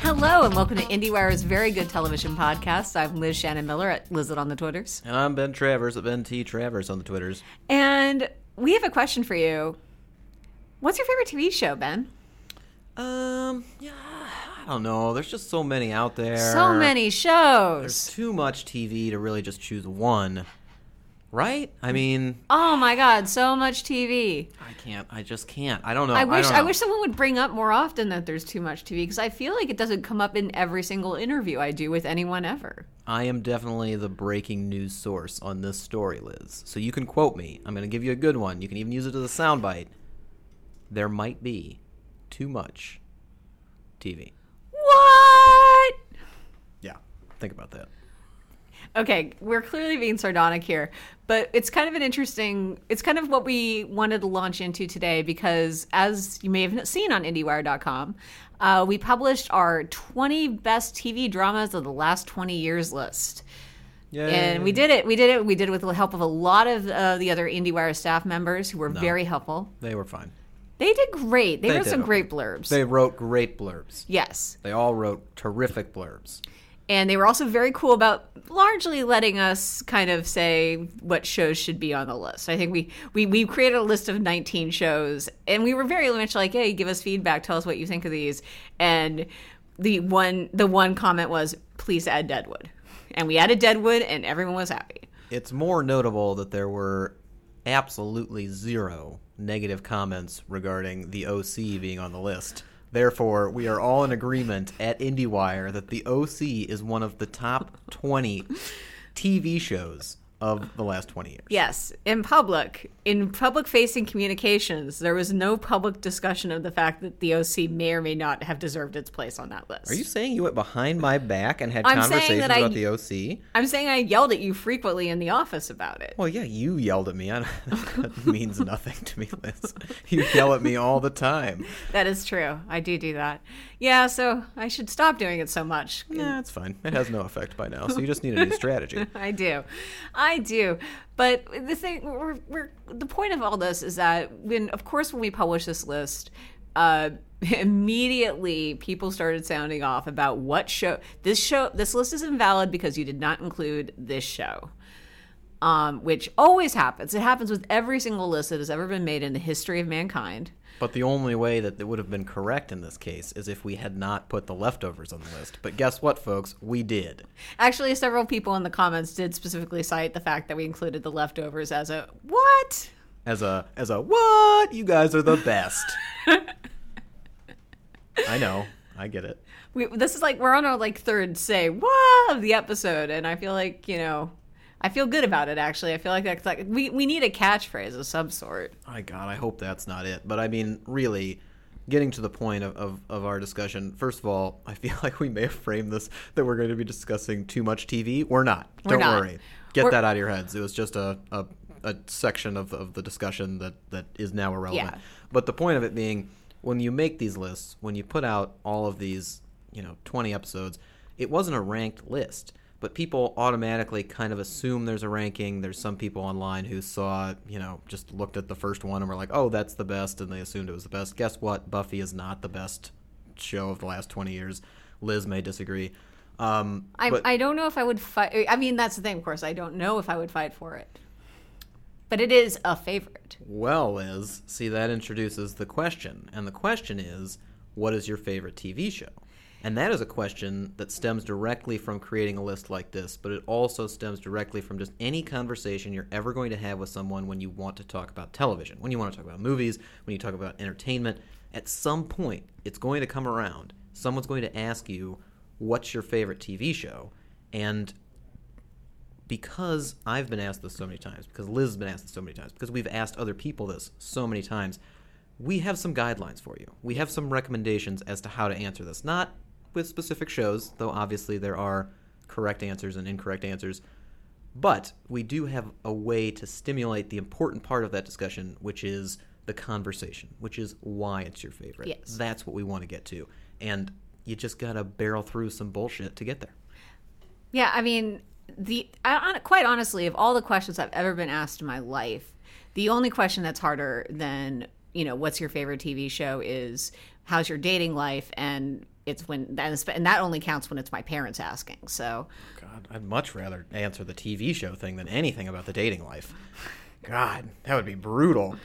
Hello and welcome to IndieWire's Very Good Television Podcast. I'm Liz Shannon Miller at Liz on the Twitters. And I'm Ben Travers at Ben T. Travers on the Twitters. And we have a question for you. What's your favorite TV show, Ben? Um, yeah, I don't know. There's just so many out there. So many shows. There's too much TV to really just choose one. Right? I mm. mean, Oh my god, so much TV. I can't. I just can't. I don't know. I wish don't I, wish someone would bring up more often that there's too much TV because I feel like it doesn't come up in every single interview I do with anyone ever. I am definitely the breaking news source on this story, Liz. So you can quote me. I'm going to give you a good one. You can even use it as a soundbite. There might be too much TV. What? Yeah. Think about that. Okay, we're clearly being sardonic here, but it's kind of an interesting. It's kind of what we wanted to launch into today because, as you may have seen on IndieWire.com, uh, we published our 20 best TV dramas of the last 20 years list. Yeah. And we did it. We did it. We did it with the help of a lot of uh, the other IndieWire staff members who were very helpful. They were fine. They did great. They, They wrote some okay. great blurbs. They wrote great blurbs. yes. They all wrote terrific blurbs. And they were also very cool about largely letting us kind of say what shows should be on the list. I think we, we, we created a list of 19 shows and we were very much like, hey, give us feedback, tell us what you think of these. And the one the one comment was, please add Deadwood. And we added Deadwood and everyone was happy. It's more notable that there were absolutely zero negative comments regarding the OC being on the list. Therefore, we are all in agreement at IndieWire that the OC is one of the top 20 TV shows of the last 20 years. Yes, in public, in public facing communications, there was no public discussion of the fact that the OC may or may not have deserved its place on that list. Are you saying you went behind my back and had I'm conversations that I- about the OC? I'm saying I yelled at you frequently in the office about it. Well, yeah, you yelled at me. I that means nothing to me, Liz. You yell at me all the time. That is true. I do do that. Yeah, so I should stop doing it so much. Nah, it's fine. It has no effect by now, so you just need a new strategy. I do. I do. But the thing, we're, we're, the point of all this is that when, of course, when we publish this list, uh, immediately people started sounding off about what show this show this list is invalid because you did not include this show um, which always happens it happens with every single list that has ever been made in the history of mankind But the only way that it would have been correct in this case is if we had not put the leftovers on the list. But guess what, folks? We did. Actually, several people in the comments did specifically cite the fact that we included the leftovers as a what? As a as a what? You guys are the best. I know. I get it. We, this is like we're on our like third say what of the episode, and I feel like you know, I feel good about it. Actually, I feel like that's like we we need a catchphrase of some sort. My God, I hope that's not it. But I mean, really, getting to the point of, of, of our discussion, first of all, I feel like we may have framed this that we're going to be discussing too much TV. We're not. We're Don't not. worry. Get We're- that out of your heads. It was just a, a, a section of, of the discussion that, that is now irrelevant. Yeah. But the point of it being, when you make these lists, when you put out all of these, you know, 20 episodes, it wasn't a ranked list. But people automatically kind of assume there's a ranking. There's some people online who saw, you know, just looked at the first one and were like, oh, that's the best, and they assumed it was the best. Guess what? Buffy is not the best show of the last 20 years. Liz may disagree. Um, I but I don't know if I would fight. I mean, that's the thing. Of course, I don't know if I would fight for it, but it is a favorite. Well, Liz, see, that introduces the question. And the question is what is your favorite TV show? And that is a question that stems directly from creating a list like this, but it also stems directly from just any conversation you're ever going to have with someone when you want to talk about television, when you want to talk about movies, when you talk about entertainment. At some point, it's going to come around. Someone's going to ask you, What's your favorite TV show? And because I've been asked this so many times, because Liz has been asked this so many times, because we've asked other people this so many times, we have some guidelines for you. We have some recommendations as to how to answer this. Not with specific shows, though obviously there are correct answers and incorrect answers. But we do have a way to stimulate the important part of that discussion, which is the conversation, which is why it's your favorite. Yes. That's what we want to get to. And you just got to barrel through some bullshit to get there. Yeah, I mean, the I, quite honestly, of all the questions I've ever been asked in my life, The only question that's harder than, you know, what's your favorite TV show is how's your dating life? And it's when that and that only counts when it's my parents asking. So, God, I'd much rather answer the TV show thing than anything about the dating life. God, that would be brutal.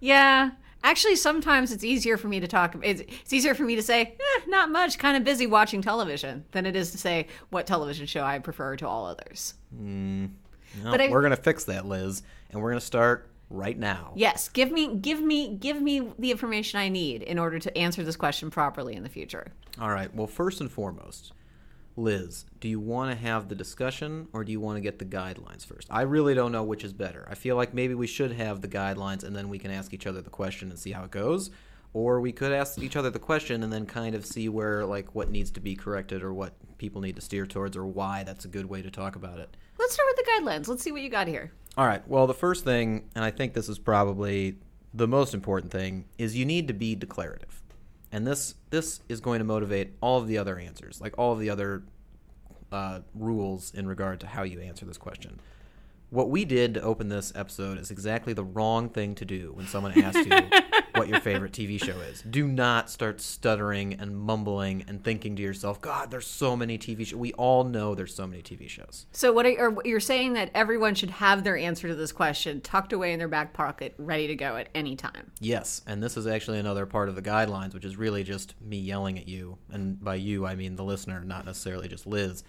yeah. Actually, sometimes it's easier for me to talk. It's, it's easier for me to say, eh, not much, kind of busy watching television, than it is to say what television show I prefer to all others. No, But I- we're gonna fix that, Liz, and we're gonna start right now. Yes, give me, give me, give me the information I need in order to answer this question properly in the future. All right. Well, first and foremost, Liz, do you want to have the discussion or do you want to get the guidelines first? I really don't know which is better. I feel like maybe we should have the guidelines and then we can ask each other the question and see how it goes. Or we could ask each other the question and then kind of see where, like, what needs to be corrected or what people need to steer towards or why that's a good way to talk about it. Let's start with the guidelines. Let's see what you got here. All right. Well, the first thing, and I think this is probably the most important thing, is you need to be declarative. And this this is going to motivate all of the other answers, like all of the other uh, rules in regard to how you answer this question. What we did to open this episode is exactly the wrong thing to do when someone asks you what your favorite TV show is. Do not start stuttering and mumbling and thinking to yourself, God, there's so many TV shows. We all know there's so many TV shows. So, what are, or you're saying that everyone should have their answer to this question tucked away in their back pocket, ready to go at any time. Yes, and this is actually another part of the guidelines, which is really just me yelling at you. And by you, I mean the listener, not necessarily just Liz.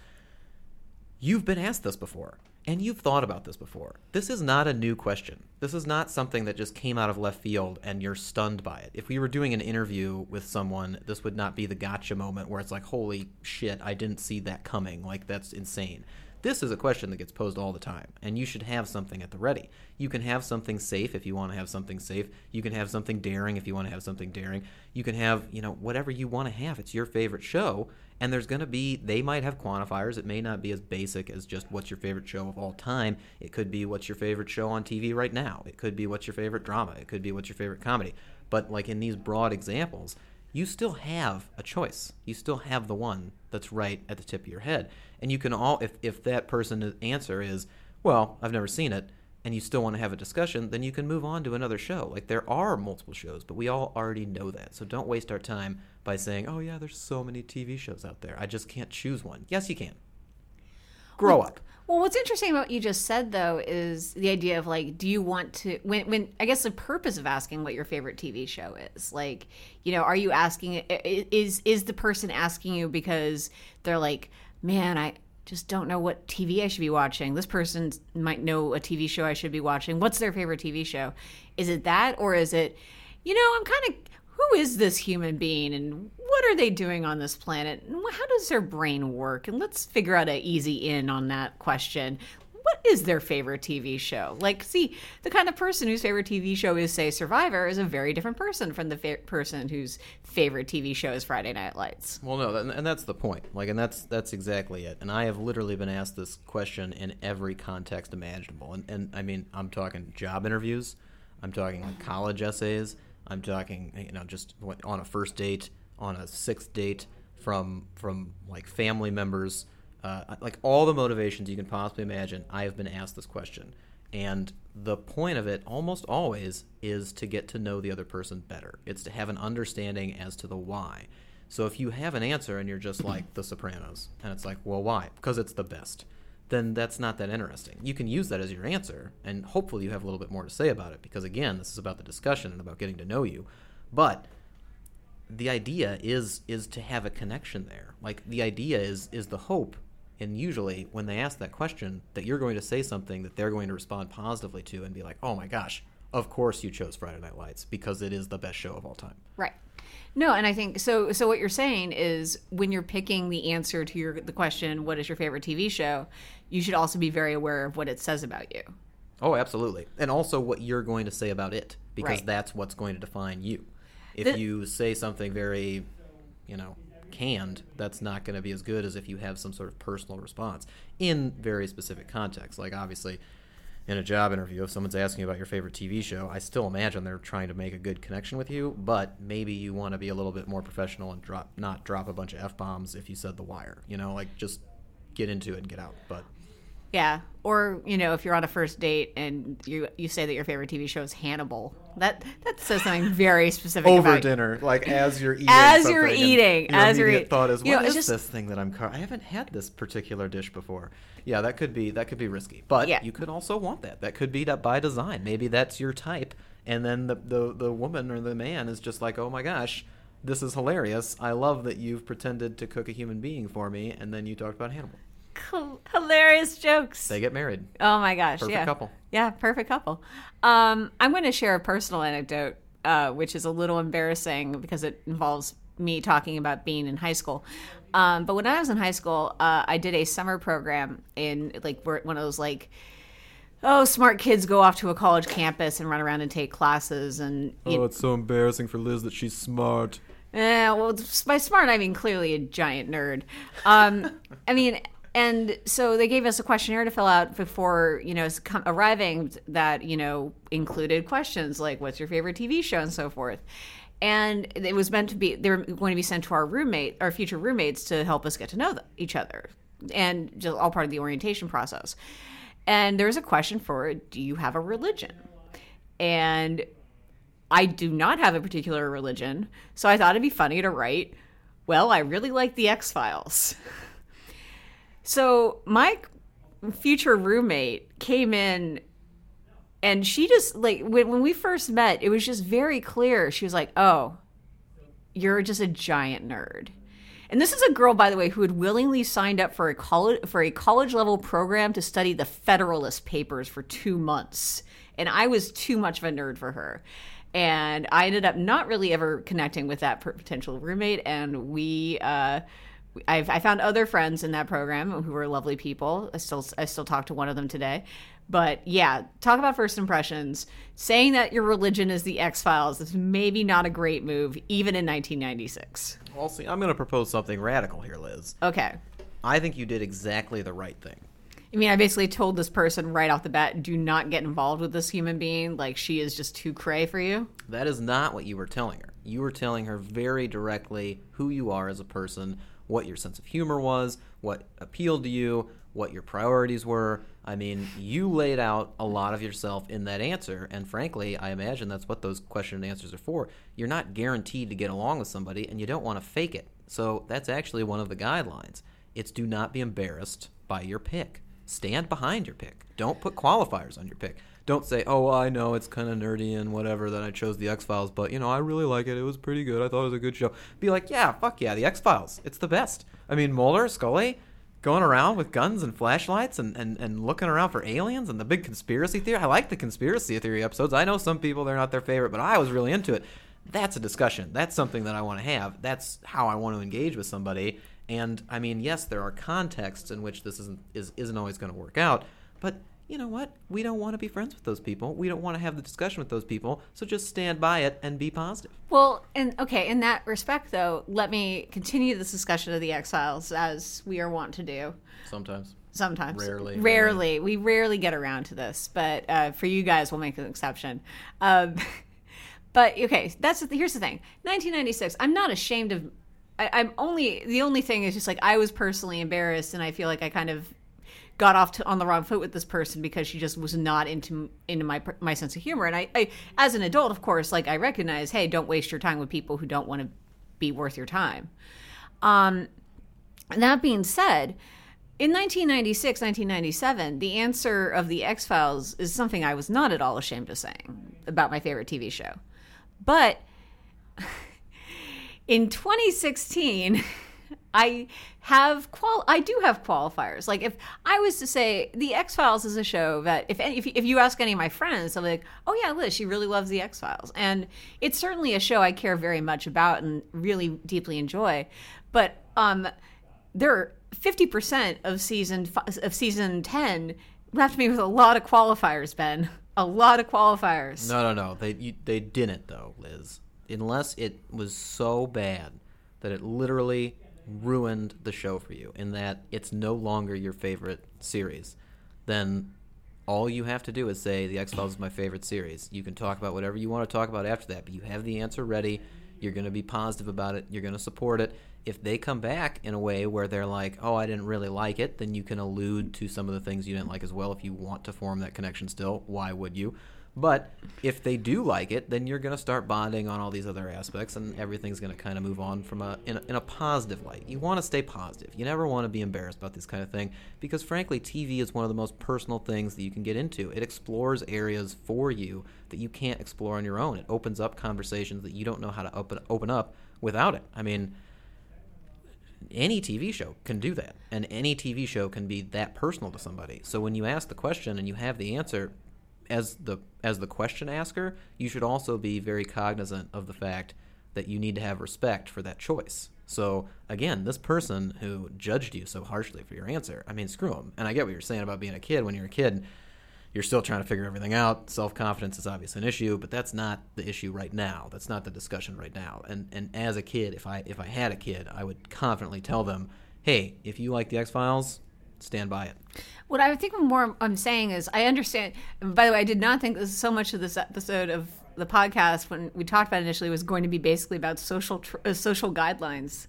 You've been asked this before, and you've thought about this before. This is not a new question. This is not something that just came out of left field and you're stunned by it. If we were doing an interview with someone, this would not be the gotcha moment where it's like, holy shit, I didn't see that coming. Like, that's insane. This is a question that gets posed all the time, and you should have something at the ready. You can have something safe if you want to have something safe. You can have something daring if you want to have something daring. You can have, you know, whatever you want to have. It's your favorite show, and there's going to be, they might have quantifiers. It may not be as basic as just what's your favorite show of all time. It could be what's your favorite show on TV right now. It could be what's your favorite drama. It could be what's your favorite comedy. But, like in these broad examples, you still have a choice. You still have the one that's right at the tip of your head. And you can all, if, if that person's uh, answer is, well, I've never seen it, and you still want to have a discussion, then you can move on to another show. Like there are multiple shows, but we all already know that. So don't waste our time by saying, oh, yeah, there's so many TV shows out there. I just can't choose one. Yes, you can. Grow up. Well, what's interesting about what you just said though is the idea of like, do you want to? When, when I guess the purpose of asking what your favorite TV show is, like, you know, are you asking? Is is the person asking you because they're like, man, I just don't know what TV I should be watching. This person might know a TV show I should be watching. What's their favorite TV show? Is it that, or is it, you know, I'm kind of who is this human being and what are they doing on this planet and how does their brain work and let's figure out an easy in on that question what is their favorite tv show like see the kind of person whose favorite tv show is say survivor is a very different person from the fa- person whose favorite tv show is friday night lights Well, no, and- that's the point. Like, and that's that's exactly it. And I have literally been asked this question in every context imaginable. And, and I mean, I'm talking job interviews, I'm talking college essays, I'm talking, you know, just on a first date, on a sixth date, from from like family members, uh, like all the motivations you can possibly imagine. I have been asked this question. And the point of it almost always is to get to know the other person better. It's to have an understanding as to the why. So if you have an answer and you're just like The Sopranos, and it's like, well, why? Because it's the best. Then that's not that interesting. You can use that as your answer, and hopefully you have a little bit more to say about it. Because again, this is about the discussion and about getting to know you. But the idea is is to have a connection there. Like the idea is is the hope, and usually when they ask that question, that you're going to say something that they're going to respond positively to and be like, "Oh my gosh, of course you chose Friday Night Lights because it is the best show of all time." right no and i think so so what you're saying is when you're picking the answer to your the question what is your favorite tv show you should also be very aware of what it says about you Oh, absolutely. And also what you're going to say about it because Right. that's what's going to define you. If The- you say something very, you know, canned, that's not going to be as good as if you have some sort of personal response in very specific contexts. Like obviously in a job interview if someone's asking you about your favorite TV show, I still imagine they're trying to make a good connection with you, but maybe you want to be a little bit more professional and drop not drop a bunch of F-bombs if you said the wire, you know, like just get into it and get out. But Yeah. Or, you know, if you're on a first date and you you say that your favorite TV show is Hannibal. That that says something very specific Over about dinner, like as you're eating. As you're eating, your as you're eating. thought is, you know, is just- this thing that I'm? Car- I haven't had this particular dish before." Yeah, that could be that could be risky, but Yeah. you could also want that. That could be that by design. Maybe that's your type, and then the the the woman or the man is just like, "Oh my gosh." This is hilarious. I love that you've pretended to cook a human being for me, and then you talked about Hannibal. H- hilarious jokes. They get married. Oh my gosh! Perfect yeah, couple. Yeah, perfect couple. Um, I'm going to share a personal anecdote, uh, which is a little embarrassing because it involves me talking about being in high school. Um, but when I was in high school, uh, I did a summer program in like one of those like. Oh, smart kids go off to a college campus and run around and take classes, and Oh, it's so embarrassing for Liz that she's smart. Eh, well, by smart, I mean clearly a giant nerd. Um, I mean, and so they gave us a questionnaire to fill out before, you know, arriving that, you know, included questions like, what's your favorite TV show and so forth. And it was meant to be, they were going to be sent to our roommate, our future roommates to help us get to know each other and just all part of the orientation process. And there was a question for, do you have a religion? And I do not have a particular religion, so I thought it'd be funny to write, well, I really like the X Files. So my future roommate came in and she just like when, when we first met, it was just very clear. She was like, "Oh, you're just a giant nerd." And this is a girl, by the way, who had willingly signed up for a college for a college level program to study the Federalist Papers for two months, and I was too much of a nerd for her. And I ended up not really ever connecting with that potential roommate, and we. Uh, I've, I found other friends in that program who were lovely people. I still I still talk to one of them today. But yeah, talk about first impressions. Saying that your religion is the X Files is maybe not a great move, even in 1996. Well, see, I'm going to propose something radical here, Liz. Okay. I think you did exactly the right thing. I mean, I basically told this person right off the bat, do not get involved with this human being. Like, she is just too cray for you. That is not what you were telling her. You were telling her very directly who you are as a person, what your sense of humor was, what appealed to you, what your priorities were. I mean, you laid out a lot of yourself in that answer, and frankly, I imagine that's what those question and answers are for. You're not guaranteed to get along with somebody, and you don't want to fake it. So that's actually one of the guidelines. It's do not be embarrassed by your pick. Stand behind your pick. Don't put qualifiers on your pick. Don't say, "Oh, I know it's kind of nerdy and whatever that I chose the X Files, but you know I really like it. It was pretty good. I thought it was a good show." Be like, "Yeah, fuck yeah, the X Files. It's the best." I mean, Mulder, Scully, going around with guns and flashlights and, and, and looking around for aliens and the big conspiracy theory. I like the conspiracy theory episodes. I know some people they're not their favorite, but I was really into it. That's a discussion. That's something that I want to have. That's how I want to engage with somebody. And I mean, yes, there are contexts in which this isn't is, isn't always going to work out, but you know what? We don't want to be friends with those people. We don't want to have the discussion with those people. So just stand by it and be positive. Well, and okay, in that respect, though, let me continue this discussion of the X Files as we are wont to do. Sometimes. Sometimes, Rarely, rarely, we rarely get around to this, but uh, for you guys, we'll make an exception. Um, but okay, that's here's the thing. 1996. I'm not ashamed of. I, I'm only the only thing is just like I was personally embarrassed, and I feel like I kind of got off to, on the wrong foot with this person because she just was not into into my my sense of humor. And I, I, as an adult, of course, like I recognize, hey, don't waste your time with people who don't want to be worth your time. Um, that being said, in 1996, 1997, the answer of the X Files is something I was not at all ashamed of saying about my favorite TV show. But in 2016, I have qual I do have qualifiers. Like if I was to say the X Files is a show that if any, if if you ask any of my friends, they'll be like, "Oh yeah, Liz, she really loves the X Files," and it's certainly a show I care very much about and really deeply enjoy. But um, there are 50% of season fi- of season 10 left me with a lot of qualifiers, Ben. A lot of qualifiers. No, no, no. They you, they didn't though, Liz. Unless it was so bad that it literally ruined the show for you, in that it's no longer your favorite series, then all you have to do is say the X Files is my favorite series. You can talk about whatever you want to talk about after that, but you have the answer ready. You're going to be positive about it. You're going to support it. If they come back in a way where they're like, "Oh, I didn't really like it," then you can allude to some of the things you didn't like as well. If you want to form that connection still, why would you? But if they do like it, then you're going to start bonding on all these other aspects, and everything's going to kind of move on from a in, a in a positive light. You want to stay positive. You never want to be embarrassed about this kind of thing because, frankly, TV is one of the most personal things that you can get into. It explores areas for you that you can't explore on your own. It opens up conversations that you don't know how to open open up without it. I mean any TV show can do that, and any TV show can be that personal to somebody. So when you ask the question and you have the answer, as the as the question asker, you should also be very cognizant of the fact that you need to have respect for that choice. So again, this person who judged you so harshly for your answer, I mean, screw them. And I get what you're saying about being a kid. When you're a kid, you're still trying to figure everything out. Self confidence is obviously an issue, but that's not the issue right now. That's not the discussion right now. And and as a kid, if I if I had a kid, I would confidently tell them, hey, if you like the X Files, stand by it. What I think more I'm saying is I understand. By the way, I did not think this, so much of this episode of the podcast when we talked about it initially was going to be basically about social tr- uh, social guidelines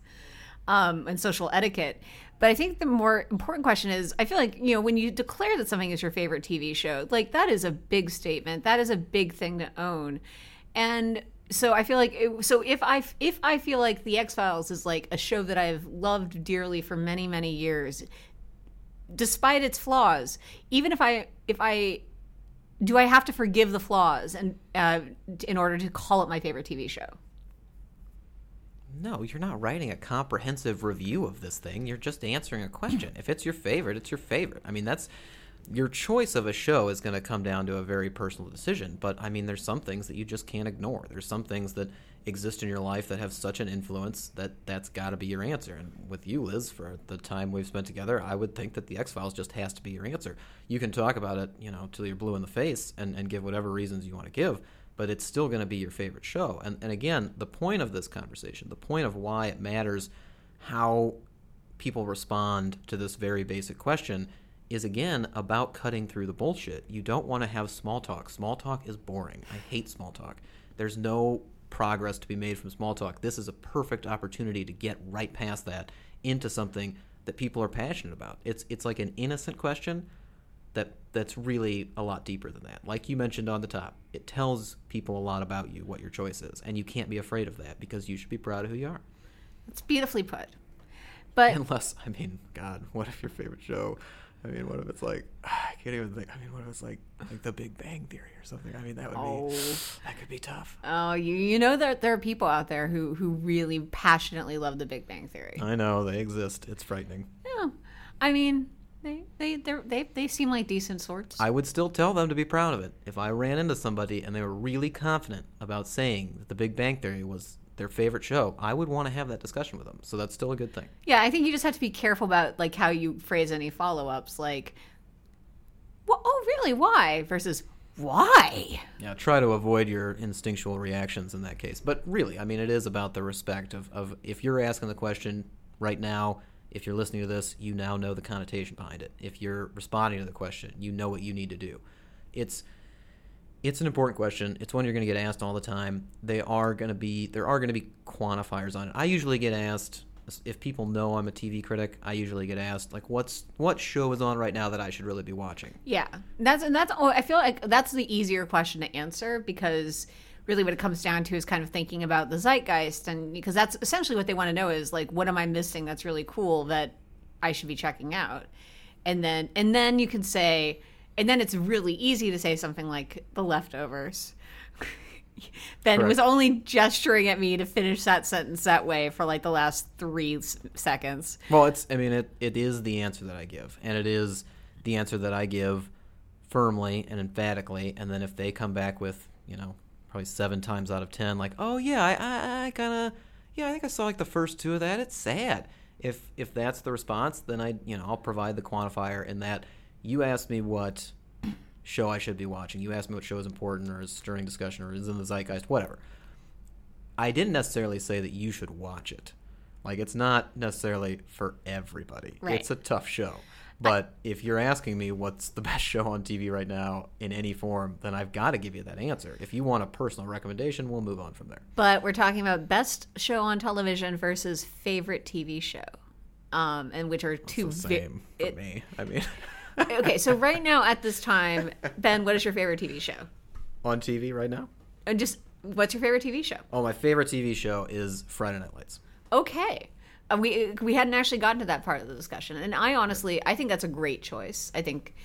um, and social etiquette. But I think the more important question is I feel like, you know, when you declare that something is your favorite TV show, like that is a big statement. That is a big thing to own. And so I feel like so if I if I feel like The X-Files is like a show that I've loved dearly for many many years despite its flaws, even if I if I do I have to forgive the flaws and uh, in order to call it my favorite TV show? No, you're not writing a comprehensive review of this thing. You're just answering a question. if it's your favorite, it's your favorite. I mean, that's your choice of a show is going to come down to a very personal decision. But I mean, there's some things that you just can't ignore. There's some things that exist in your life that have such an influence that that's got to be your answer. And with you, Liz, for the time we've spent together, I would think that the X Files just has to be your answer. You can talk about it, you know, till you're blue in the face and, and give whatever reasons you want to give but it's still going to be your favorite show. And, and again, the point of this conversation, the point of why it matters how people respond to this very basic question is again about cutting through the bullshit. You don't want to have small talk. Small talk is boring. I hate small talk. There's no progress to be made from small talk. This is a perfect opportunity to get right past that into something that people are passionate about. It's it's like an innocent question that that's really a lot deeper than that. Like you mentioned on the top, it tells people a lot about you what your choice is, and you can't be afraid of that because you should be proud of who you are. It's beautifully put. But unless, I mean, God, what if your favorite show? I mean, what if it's like I can't even think. I mean, what if it's like like The Big Bang Theory or something? I mean, that would Oh. be that could be tough. oh, you you know that there are people out there who who really passionately love The Big Bang Theory. I know they exist. It's frightening. Yeah, I mean they they they're- they they seem like decent sorts. I would still tell them to be proud of it. If I ran into somebody and they were really confident about saying that The Big Bang Theory was their favorite show, I would want to have that discussion with them. So that's still a good thing. Yeah, I think you just have to be careful about like how you phrase any follow ups, like, well, "Oh, really? Why?" versus "Why?" Yeah, try to avoid your instinctual reactions in that case. But really, I mean, it is about the respect of, of if you're asking the question right now, if you're listening to this, you now know the connotation behind it. If you're responding to the question, you know what you need to do. It's it's an important question. It's one you're going to get asked all the time. They are going to be there are going to be quantifiers on it. I usually get asked if people know I'm a TV critic. I usually get asked like, "What's what show is on right now that I should really be watching?" Yeah, that's and that's. Oh, I feel like that's the easier question to answer because really what it comes down to is kind of thinking about the zeitgeist, and because that's essentially what they want to know is like, what am I missing that's really cool that I should be checking out, and then and then you can say, and then it's really easy to say something like the leftovers. Ben was only gesturing at me to finish that sentence that way for like the last three s- seconds. Well, it's I mean it it is the answer that I give, and it is the answer that I give firmly and emphatically. And then if they come back with you know probably seven times out of ten, like, oh yeah, I I, I kind of yeah, I think I saw like the first two of that. It's sad. If if that's the response, then I you know I'll provide the quantifier in that you asked me what show I should be watching. You asked me what show is important or is stirring discussion or is in the zeitgeist, whatever. I didn't necessarily say that you should watch it. Like it's not necessarily for everybody. Right. It's a tough show. But if you're asking me what's the best show on TV right now in any form, then I've got to give you that answer. If you want a personal recommendation, we'll move on from there. But we're talking about best show on television versus favorite TV show, um, and which are two. It's the vi- same for it- me. I mean, okay, so right now at this time, Ben, what is your favorite TV show? on TV right now. And just what's your favorite TV show? Oh, my favorite TV show is Friday Night Lights. Okay. Uh, we we hadn't actually gotten to that part of the discussion, and I honestly I think that's a great choice. I think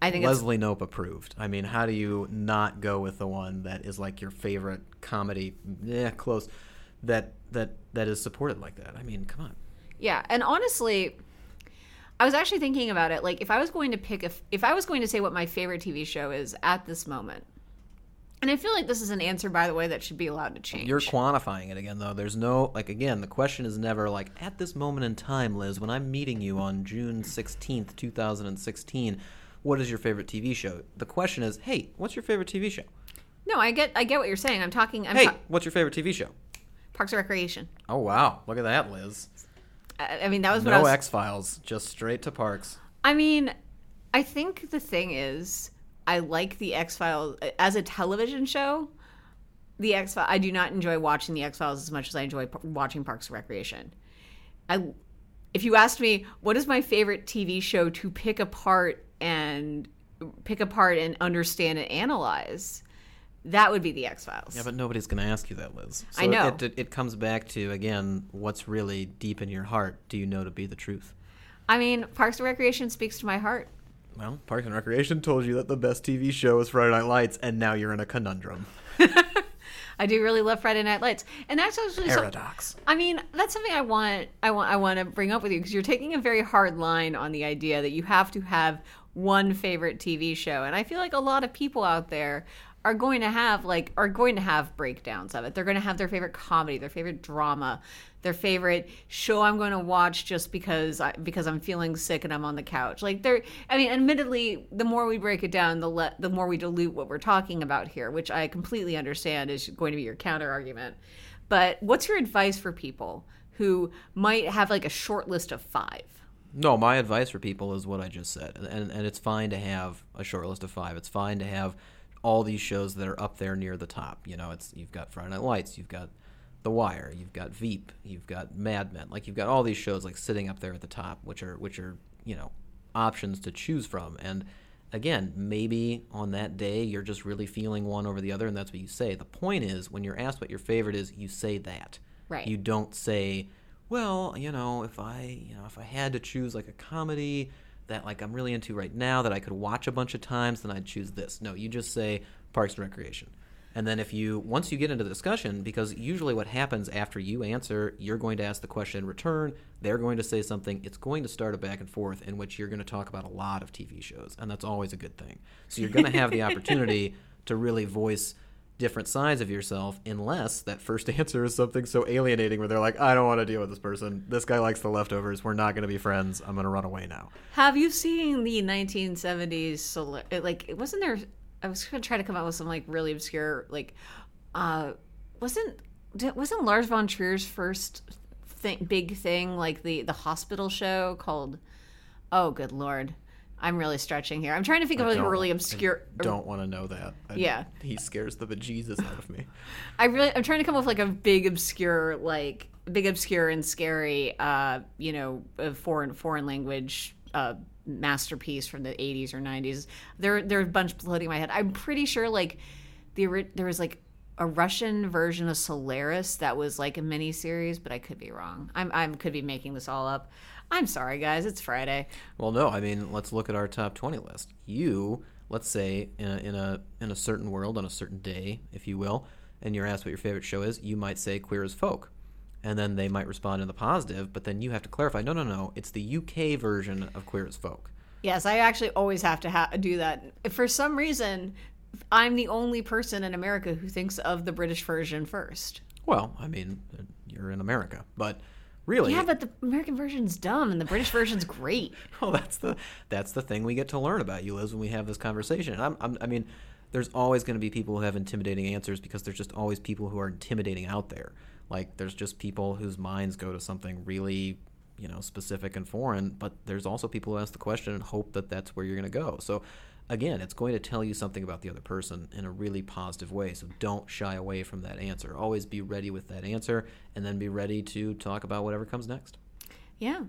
I think it's Leslie Knope approved. I mean, how do you not go with the one that is like your favorite comedy? Yeah, close. That that that is supported like that. I mean, come on. Yeah, and honestly, I was actually thinking about it. Like, if I was going to pick, a, if I was going to say what my favorite TV show is at this moment, and I feel like this is an answer, by the way, that should be allowed to change. You're quantifying it again, though. There's no like again. The question is never like at this moment in time, Liz. When I'm meeting you on June 16th, 2016, what is your favorite TV show? The question is, hey, what's your favorite TV show? no, I get, I get what you're saying. I'm talking. I'm Hey, ta- what's your favorite TV show? Parks and Recreation. Oh wow, look at that, Liz. I, I mean, that was what I No was. X Files, just straight to Parks. I mean, I think the thing is, I like the X Files as a television show. The X Files. I do not enjoy watching the X Files as much as I enjoy p- watching Parks and Recreation. I, if you asked me what is my favorite TV show to pick apart and pick apart and understand and analyze, that would be the X Files. Yeah, but nobody's going to ask you that, Liz. So I know. It, it, it comes back to again, what's really deep in your heart? Do you know to be the truth? I mean, Parks and Recreation speaks to my heart. Well, Parks and Recreation told you that the best TV show is Friday Night Lights, and now you're in a conundrum. I do really love Friday Night Lights, and that's actually Paradox. I mean, that's something I want. I want. I want to bring up with you because you're taking a very hard line on the idea that you have to have one favorite TV show, and I feel like a lot of people out there are going to have like are going to have breakdowns of it. They're going to have their favorite comedy, their favorite drama, their favorite show I'm going to watch just because I because I'm feeling sick and I'm on the couch. Like they're I mean, admittedly, the more we break it down, the le- the more we dilute what we're talking about here, which I completely understand is going to be your counter argument. But what's your advice for people who might have like a short list of 5? No, my advice for people is what I just said, and and it's fine to have a short list of five. It's fine to have all these shows that are up there near the top. You know, it's you've got Friday Night Lights, you've got The Wire, you've got Veep, you've got Mad Men. Like you've got all these shows like sitting up there at the top, which are which are you know options to choose from. And again, maybe on that day you're just really feeling one over the other, and that's what you say. The point is, when you're asked what your favorite is, you say that. Right. You don't say, well, you know, if I, you know, if I had to choose like a comedy that like I'm really into right now that I could watch a bunch of times, then I'd choose this. No, you just say Parks and Recreation. And then if you once you get into the discussion, because usually what happens after you answer, you're going to ask the question in return, they're going to say something, it's going to start a back and forth in which you're going to talk about a lot of TV shows, and that's always a good thing. So you're going to have the opportunity to really voice different sides of yourself unless that first answer is something so alienating where they're like i don't want to deal with this person. This guy likes the leftovers. We're not going to be friends. I'm going to run away now. Have you seen the 1970s cele- like wasn't there I was going to try to come up with some like really obscure like uh wasn't wasn't Lars von Trier's first thing, big thing like the the hospital show called Oh good lord. I'm really stretching here. I'm trying to think of like a really obscure I don't want to know that I- Yeah. he scares the bejesus out of me I really I'm trying to come up with like a big obscure like big obscure and scary uh you know foreign foreign language uh masterpiece from the 80s or 90s. There there are a bunch floating in my head. I'm pretty sure like the there was like a Russian version of Solaris that was like a mini series, but I could be wrong. I'm I'm could be making this all up. I'm sorry guys, it's Friday. well no i mean let's look at our top 20 list you let's say in a, in a in a certain world on a certain day if you will and you're asked what your favorite show is you might say queer as folk and then they might respond in the positive but then you have to clarify no no no it's the uk version of queer as folk Yes, I actually always have to ha- do that. For some reason, I'm the only person in America who thinks of the British version first. Well, I mean, you're in America, but really, Yeah, but the American version's dumb and the British version's great. well, that's the that's the thing we get to learn about you, Liz, when we have this conversation. And I'm, I'm, I mean, there's always going to be people who have intimidating answers because there's just always people who are intimidating out there. Like there's just people whose minds go to something really, you know, specific and foreign, but there's also people who ask the question and hope that that's where you're going to go. So again, it's going to tell you something about the other person in a really positive way. So don't shy away from that answer. Always be ready with that answer and then be ready to talk about whatever comes next. Yeah.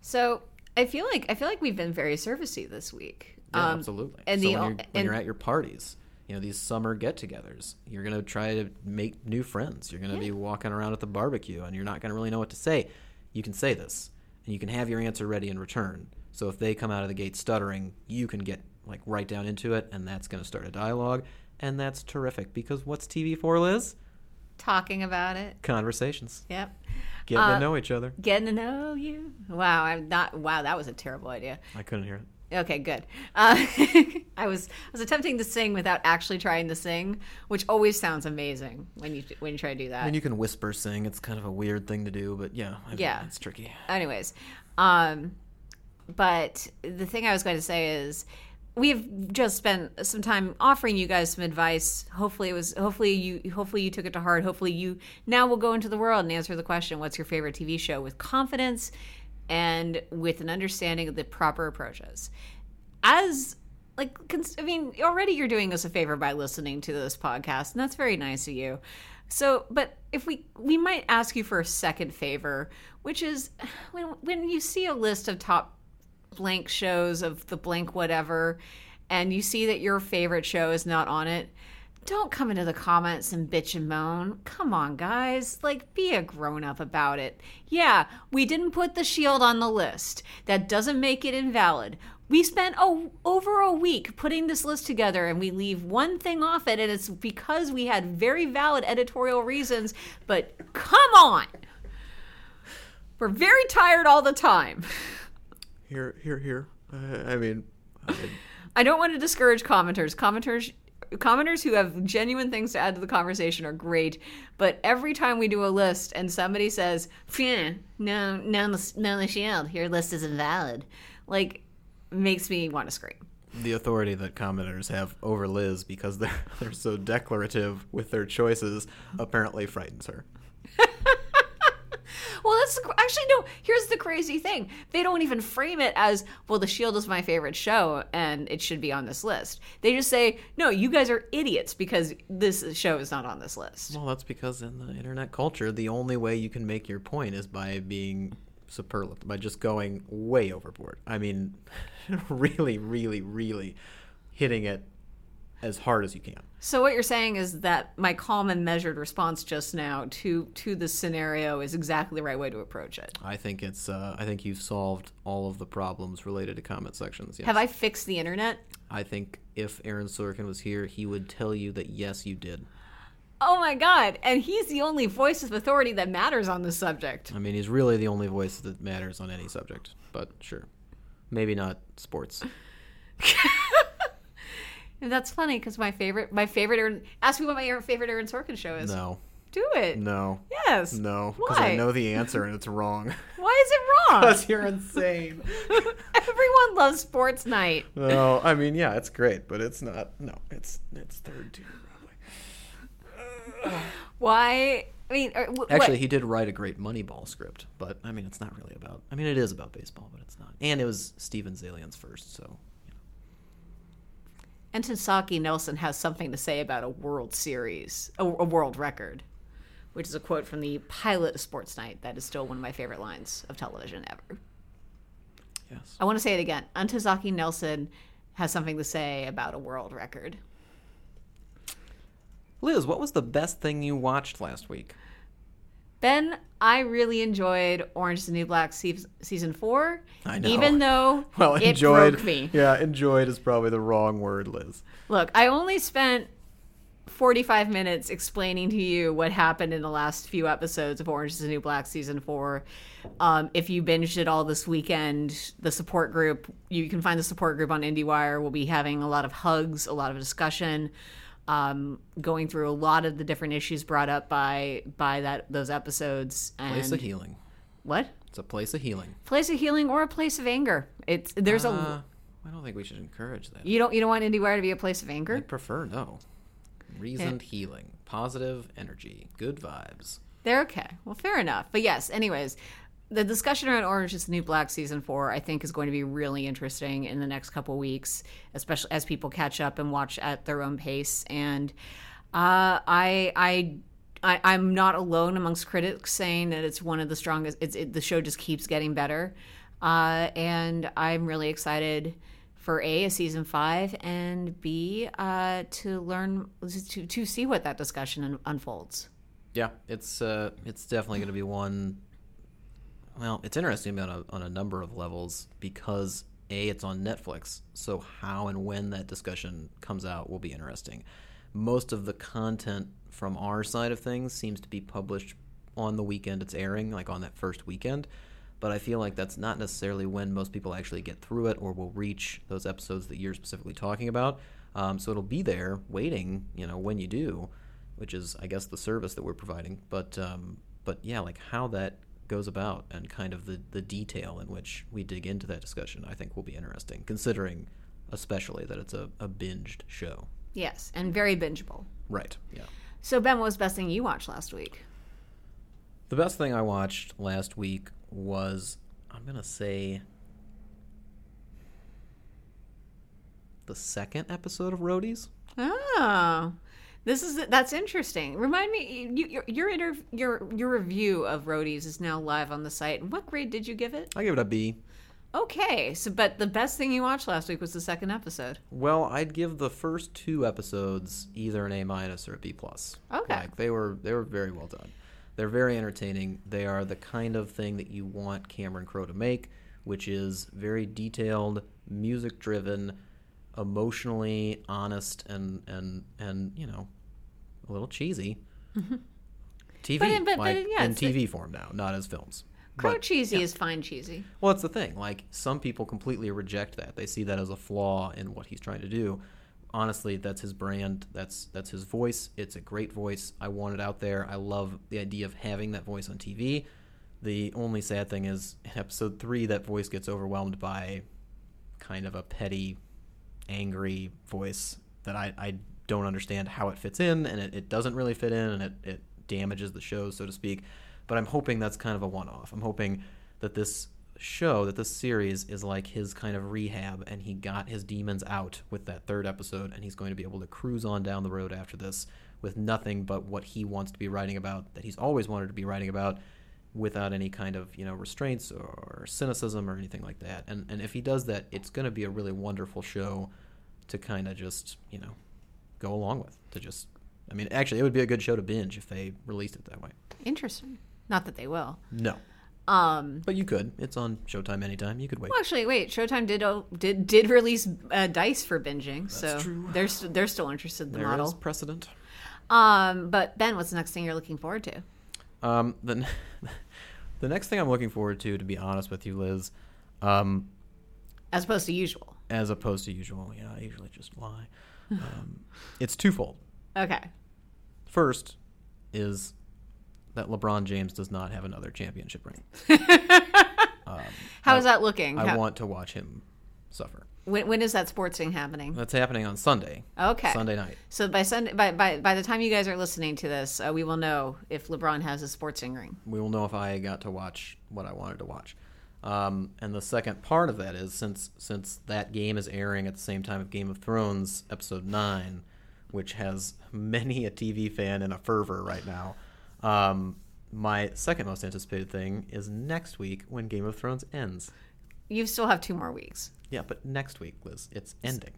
So I feel like I feel like we've been very servicey this week. Yeah, Um, absolutely. and so the when, you're, when and- you're at your parties, you know these summer get-togethers, you're gonna try to make new friends. You're gonna be walking around at the barbecue, and you're not gonna really know what to say. You can say this, and you can have your answer ready in return. So if they come out of the gate stuttering, you can get like right down into it, and that's gonna start a dialogue, and that's terrific because what's TV for, Liz? Talking about it. Conversations, Yep. getting Uh, to know each other. Getting to know you. Wow, I'm not. Wow, that was a terrible idea. I couldn't hear it. Okay, good. Uh, I was I was attempting to sing without actually trying to sing, which always sounds amazing when you when you try to do that. I mean, you can whisper sing. It's kind of a weird thing to do, but yeah, I mean, Yeah. it's tricky. anyways um but the thing i was going to say is we've just spent some time offering you guys some advice. Hopefully it was hopefully you hopefully you took it to heart. Hopefully you now will go into the world and answer the question what's your favorite tv show? With confidence and with an understanding of the proper approaches. As like i mean already you're doing us a favor by listening to this podcast and that's very nice of you. So but if we we might ask you for a second favor which is when when you see a list of top blank shows of the blank whatever and you see that your favorite show is not on it don't come into the comments and bitch and moan. Come on, guys. Like, be a grown up about it. Yeah, we didn't put the shield on the list. That doesn't make it invalid. We spent over a week putting this list together and we leave one thing off it, and it's because we had very valid editorial reasons. But come on. We're very tired all the time. Here, here, here. Uh, I mean, I, I don't want to discourage commenters. Commenters commenters who have genuine things to add to the conversation are great, but every time we do a list and somebody says, "Phew, "No, no, the- no, the shield. Your list is invalid," like makes me want to scream. the authority that commenters have over Liz because they're they're so declarative with their choices apparently frightens her. Well, that's actually no. Here's the crazy thing: they don't even frame it as, "Well, The Shield is my favorite show, and it should be on this list." They just say, "No, you guys are idiots because this show is not on this list." Well, that's because in the internet culture, the only way you can make your point is by being superlative, by just going way overboard. I mean, really, really, really hitting it as hard as you can. So what you're saying is that my calm and measured response just now to to this scenario is exactly the right way to approach it. I think it's. Uh, I think you've solved all of the problems related to comment sections. Yes. Have I fixed the internet? I think if Aaron Sorkin was here, he would tell you that yes, you did. Oh my god! And he's the only voice of authority that matters on this subject. I mean, he's really the only voice that matters on any subject. But sure, maybe not sports. That's funny because my favorite, my favorite, Aaron, ask me what my favorite Aaron Sorkin show is. No, Do it. no, Yes. no, because I know the answer and it's wrong. Why is it wrong? Because you're insane. Everyone loves Sports Night. no, I mean, yeah, it's great, but it's not. No, it's it's third tier probably. Why? I mean, or, wh- Actually, what? he did write a great Moneyball script, but I mean, it's not really about. I mean, it is about baseball, but it's not. And it was Steven Zaillian's first, so Enton Saki Nelson has something to say about a World Series, a, a world record, which is a quote from the pilot of Sports Night. That is still one of my favorite lines of television ever. yes. I want to say it again. Antozaki Nelson has something to say about a world record. Liz, what was the best thing you watched last week? Ben, I really enjoyed Orange is the New Black season four. I know. Even though Well, it enjoyed. broke me. Yeah, enjoyed is probably the wrong word, Liz. Look, I only spent 45 minutes explaining to you what happened in the last few episodes of Orange is the New Black season four. Um, if you binged it all this weekend, the support group, you can find the support group on IndieWire. We'll be having a lot of hugs, a lot of discussion, um, going through a lot of the different issues brought up by by that those episodes. And Place of healing. what? It's a place of healing. Place of healing or a place of anger. It's there's Uh, a I don't think we should encourage that. You don't you don't want IndieWire to be a place of anger. I prefer no. Reasoned healing, positive energy, good vibes. They're okay. Well, fair enough. But yes, anyways, the discussion around Orange is the New Black season four, I think, is going to be really interesting in the next couple weeks, especially as people catch up and watch at their own pace. And uh, I, I, I, I'm not alone amongst critics saying that it's one of the strongest. It's it, the show just keeps getting better, uh, and I'm really excited for a a season five and b uh, to learn to to see what that discussion un- unfolds. Yeah, it's uh, it's definitely going to be one. Well, it's interesting on a on a number of levels because a it's on Netflix, so how and when that discussion comes out will be interesting. Most of the content from our side of things seems to be published on the weekend it's airing, like on that first weekend. But I feel like that's not necessarily when most people actually get through it or will reach those episodes that you're specifically talking about. Um, so it'll be there waiting, you know, when you do which is I guess the service that we're providing. But um, but yeah, like how that goes about and kind of the the detail in which we dig into that discussion, I think will be interesting, considering especially that it's a, a binged show. Yes, and very bingeable. Right. Yeah. So Ben, what was the best thing you watched last week? The best thing I watched last week was I'm gonna say the second episode of Roadies. Oh, this is that's interesting. Remind me, you, your your, interv- your your review of Roadies is now live on the site. What grade did you give it? I give it a B. Okay, so but the best thing you watched last week was the second episode. Well, I'd give the first two episodes either an A minus or a B plus. Okay. like they were they were very well done. They're very entertaining. They are the kind of thing that you want Cameron Crowe to make, which is very detailed, music driven, emotionally honest, and and and you know, a little cheesy. Mm-hmm. TV, But- but- but, yeah, in it's the- TV form now, not as films. Crowe But- cheesy is fine cheesy. well, it's the thing. Like some people completely reject that. They see that as a flaw in what he's trying to do. Honestly, that's his brand. That's that's his voice. It's a great voice. I want it out there. I love the idea of having that voice on TV. The only sad thing is in episode three, that voice gets overwhelmed by kind of a petty, angry voice that I, I don't understand how it fits in, and it, it doesn't really fit in, and it, it damages the show, so to speak. But I'm hoping that's kind of a one off. I'm hoping that this show, that this series is like his kind of rehab, and he got his demons out with that third episode, and he's going to be able to cruise on down the road after this with nothing but what he wants to be writing about, that he's always wanted to be writing about, without any kind of you know restraints or cynicism or anything like that. And and if he does that, it's going to be a really wonderful show to kind of just you know go along with. To just, I mean, actually, it would be a good show to binge if they released it that way. Interesting. Not that they will. No, Um, but you could. It's on Showtime anytime. You could wait. well, actually, wait. Showtime did oh, did did release uh, Dice for binging, so true. they're st- they're still interested in the There is model. precedent. Um, but Ben, what's the next thing you're looking forward to? Um, the n- the next thing I'm looking forward to, to be honest with you, Liz, um, As opposed to usual. as opposed to usual, yeah, I usually just lie. Um, it's twofold. Okay. First is that LeBron James does not have another championship ring. How is that looking? I How- want to watch him suffer. when, when is that sports thing happening? That's happening on Sunday. Okay. Sunday night. So by Sunday, by, by by the time you guys are listening to this, uh, we will know if LeBron has a sports ring. We will know if I got to watch what I wanted to watch. Um, and the second part of that is since since that game is airing at the same time of Game of Thrones episode nine, which has many a TV fan in a fervor right now. Um, my second most anticipated thing is next week when Game of Thrones ends. You still have two more weeks. Yeah, but next week, Liz, it's ending.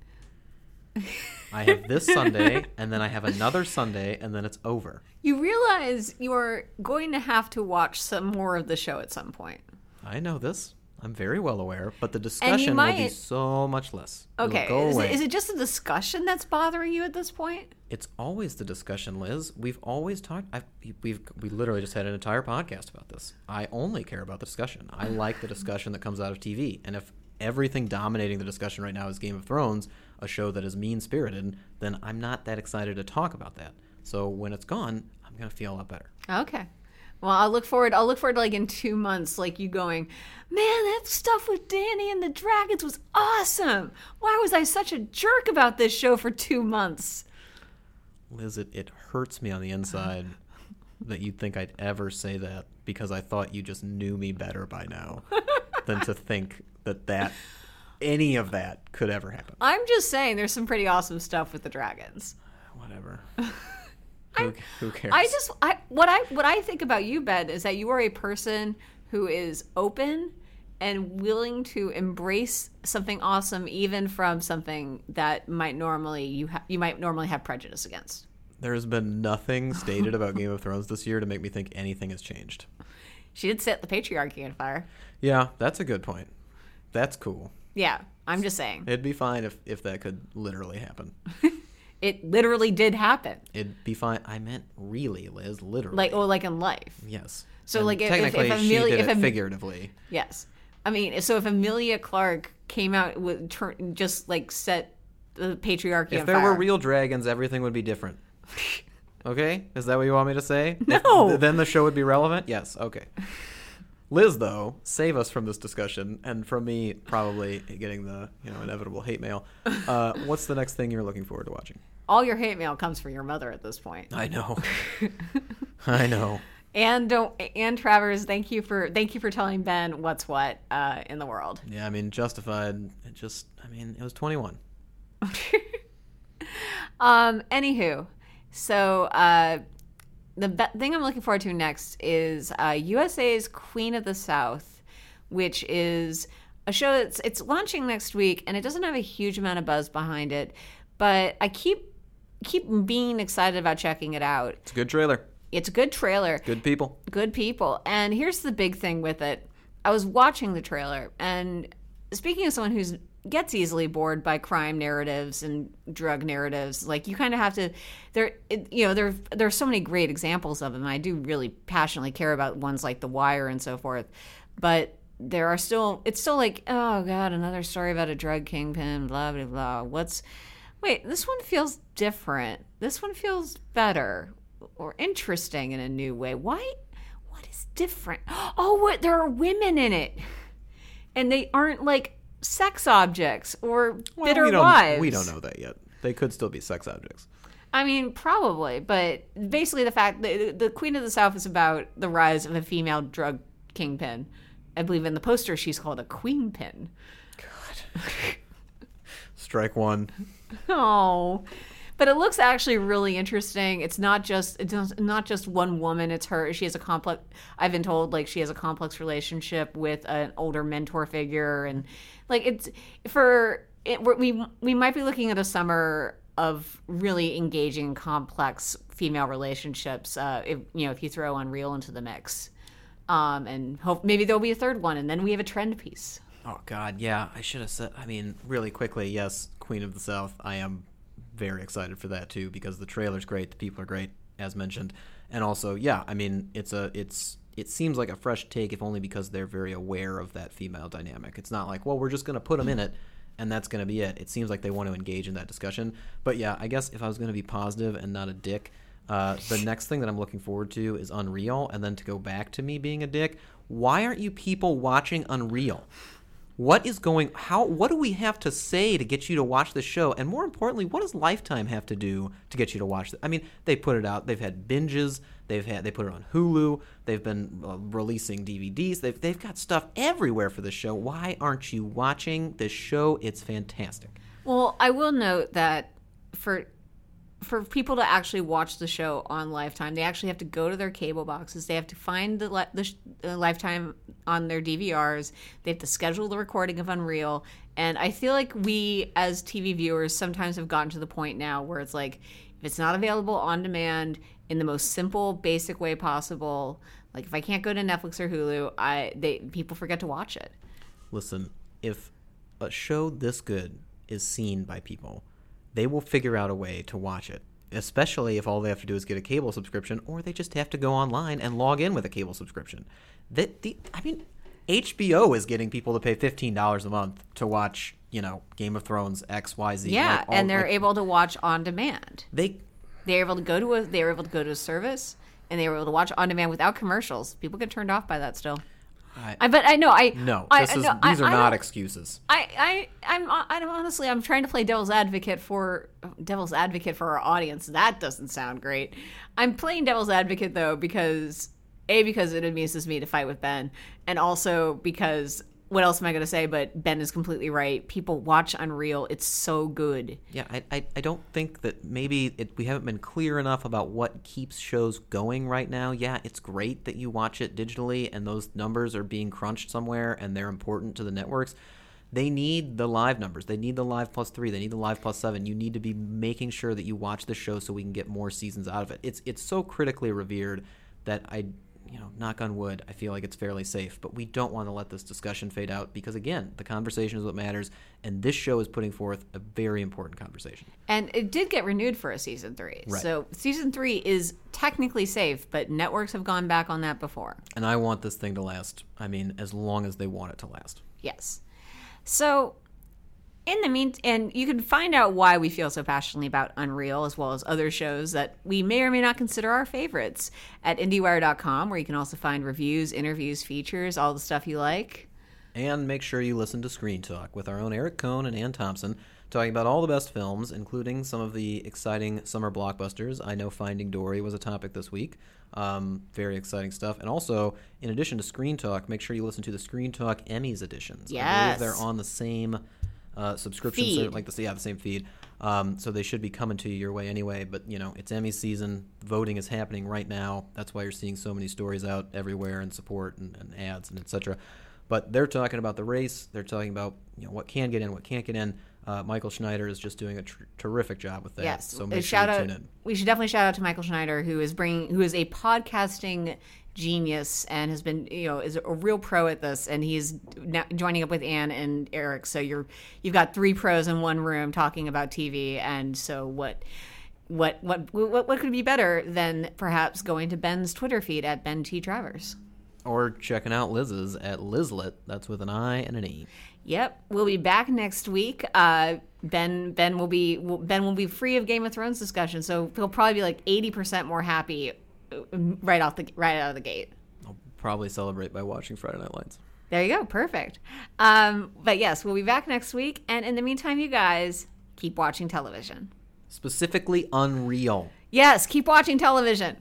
I have this Sunday, and then I have another Sunday, and then it's over. You realize you're going to have to watch some more of the show at some point. I know this. I'm very well aware, but the discussion will be so much less. Okay. Is it, is it just a discussion that's bothering you at this point? It's always the discussion, Liz. We've always talked. I've, we've we literally just had an entire podcast about this. I only care about the discussion. I like the discussion that comes out of TV, and if everything dominating the discussion right now is Game of Thrones, a show that is mean spirited, then I'm not that excited to talk about that. So when it's gone, I'm gonna feel a lot better. Okay. Well, I'll look forward. I'll look forward to like in two months, like you going, man, that stuff with Dany and the dragons was awesome. Why was I such a jerk about this show for two months? Liz, it, it hurts me on the inside that you'd think I'd ever say that because I thought you just knew me better by now than to think that that any of that could ever happen. I'm just saying, there's some pretty awesome stuff with the dragons. Whatever. who, who cares? I just, I what I what I think about you, Ben, is that you are a person who is open and willing to embrace something awesome, even from something that might normally you ha- you might normally have prejudice against. There's been nothing stated about Game of Thrones this year to make me think anything has changed. She did set the patriarchy on fire. Yeah, that's a good point. That's cool. Yeah, I'm just saying. It'd be fine if, if that could literally happen. It literally did happen. It'd be fine. I meant really, Liz, literally. Like, oh, like in life. yes. So, And like, if- if- if technically, she Amelia- did if it Am- figuratively. Yes. I mean, so if Emilia Clarke came out with turn, just like set the patriarchy If there fire, were real dragons, everything would be different. Okay? Is that what you want me to say? If- No. then the show would be relevant? Yes. Okay. Liz, though, save us from this discussion and from me probably getting the you know inevitable hate mail. Uh, what's the next thing you're looking forward to watching? all your hate mail comes from your mother at this point. I know. I know. And don't and Travers, thank you for thank you for telling Ben what's what uh, in the world. Yeah, I mean, Justified. It just, I mean, it was 21. Um, anywho, so uh, the be- thing I'm looking forward to next is uh, USA's Queen of the South, which is a show that's it's launching next week, and it doesn't have a huge amount of buzz behind it, but I keep keep being excited about checking it out. It's a good trailer. It's a good trailer Good people. good people. And here's the big thing with it. I was watching the trailer, and speaking of someone who's gets easily bored by crime narratives and drug narratives, like you kind of have to. There, you know, there there's so many great examples of them. I do really passionately care about ones like The Wire and so forth, but there are still. It's still like, oh god, another story about a drug kingpin. Blah blah blah. What's Wait, this one feels different. This one feels better or interesting in a new way. Why? What is different? Oh, what? There are women in it, and they aren't like sex objects or bitter we wives. We don't know that yet. They could still be sex objects. I mean, probably, but basically, the fact that the Queen of the South is about the rise of a female drug kingpin. I believe in the poster she's called a queen pin. God. Strike one. Oh, but it looks actually really interesting. It's not just it's not just one woman. It's her. She has a complex. I've been told like she has a complex relationship with an older mentor figure, and like it's for it, we we might be looking at a summer of really engaging, complex female relationships. Uh, if you know if you throw Unreal into the mix, um, and hope maybe there'll be a third one, and then we have a trend piece. Oh God, yeah. I should have said. I mean, really quickly, yes, Queen of the South. I am very excited for that too because the trailer's great, the people are great, as mentioned, and also, yeah. I mean, it's a it's it seems like a fresh take, if only because they're very aware of that female dynamic. It's not like, well, we're just gonna put them in it. And that's to be it. It seems like they want to engage in that discussion. But yeah, I guess if I was to be positive and not a dick, uh, the next thing that I'm looking forward to is Unreal. And then to go back to me being a dick, why aren't you people watching Unreal? What is going how what do we have to say to get you to watch the show? And more importantly, what does Lifetime have to do to get you to watch it? I mean, they put it out. They've had binges. They've had they put it on Hulu. They've been uh, releasing DVDs. They've they've got stuff everywhere for the show. Why aren't you watching this show? It's fantastic. Well, I will note that for for people to actually watch the show on Lifetime, they actually have to go to their cable boxes. They have to find the, the uh, Lifetime on their DVRs. They have to schedule the recording of Unreal. And I feel like we, as TV viewers, sometimes have gotten to the point now where it's like, if it's not available on demand in the most simple, basic way possible, like if I can't go to Netflix or Hulu, I they people forget to watch it. Listen, if a show this good is seen by people, they will figure out a way to watch it. Especially if all they have to do is get a cable subscription, or they just have to go online and log in with a cable subscription. That the I mean, HBO is getting people to pay fifteen dollars a month to watch, you know, Game of Thrones X Y Z. Yeah, like, all- and they're like, able to watch on demand. they they're able to go to a they're able to go to a service and they were able to watch on demand without commercials. People get turned off by that still. I, I, but I know I no, I, this is, no, these are not excuses. I, I, I'm, I'm honestly, I'm trying to play devil's advocate for devil's advocate for our audience. That doesn't sound great. I'm playing devil's advocate though because a because it amuses me to fight with Ben, and also because what else am I going to say? But Ben is completely right. People watch Unreal. It's so good. Yeah, I, I, I don't think that maybe it, we haven't been clear enough about what keeps shows going right now. Yeah, it's great that you watch it digitally and those numbers are being crunched somewhere and they're important to the networks. They need the live numbers. They need the live plus three. They need the live plus seven. You need to be making sure that you watch the show so we can get more seasons out of it. It's it's so critically revered that I you know, knock on wood, I feel like it's fairly safe. But we don't want to let this discussion fade out because, again, the conversation is what matters. And this show is putting forth a very important conversation. And it did get renewed for a season three. Right. So season three is technically safe, but networks have gone back on that before. And I want this thing to last, I mean, as long as they want it to last. Yes. So, in the mean, and you can find out why we feel so passionately about Unreal, as well as other shows that we may or may not consider our favorites, at IndieWire.com, where you can also find reviews, interviews, features, all the stuff you like. And make sure you listen to Screen Talk with our own Eric Kohn and Anne Thompson, talking about all the best films, including some of the exciting summer blockbusters. I know Finding Dory was a topic this week. Um, very exciting stuff. And also, in addition to Screen Talk, make sure you listen to the Screen Talk Emmys editions. Yes. they're on the same uh, subscription, Feed. like the yeah, the same feed. Um, so they should be coming to you your way anyway. But you know, it's Emmy season. Voting is happening right now. That's why you're seeing so many stories out everywhere and support and, and ads and etc. But they're talking about the race. They're talking about you know what can get in, what can't get in. Uh, Michael Schneider is just doing a tr- terrific job with that. Yes. So make shout sure you out. tune in. We should definitely shout out to Michael Schneider, who is bringing, who is a podcasting genius and has been, you know, is a real pro at this. And he's now joining up with Anne and Eric. So you're, you've got three pros in one room talking about TV. And so what, what, what, what, what could be better than perhaps going to Ben's Twitter feed at Ben T Travers? Or checking out Liz's at Lizlet. That's with an I and an E. Yep, we'll be back next week. Uh, Ben Ben will be Ben will be free of Game of Thrones discussion, so he'll probably be like eighty percent more happy uh, right off the right out of the gate. I'll probably celebrate by watching Friday Night Lights. There you go, perfect. Um, but yes, we'll be back next week, and in the meantime, you guys keep watching television. Specifically, Unreal. Yes, keep watching television.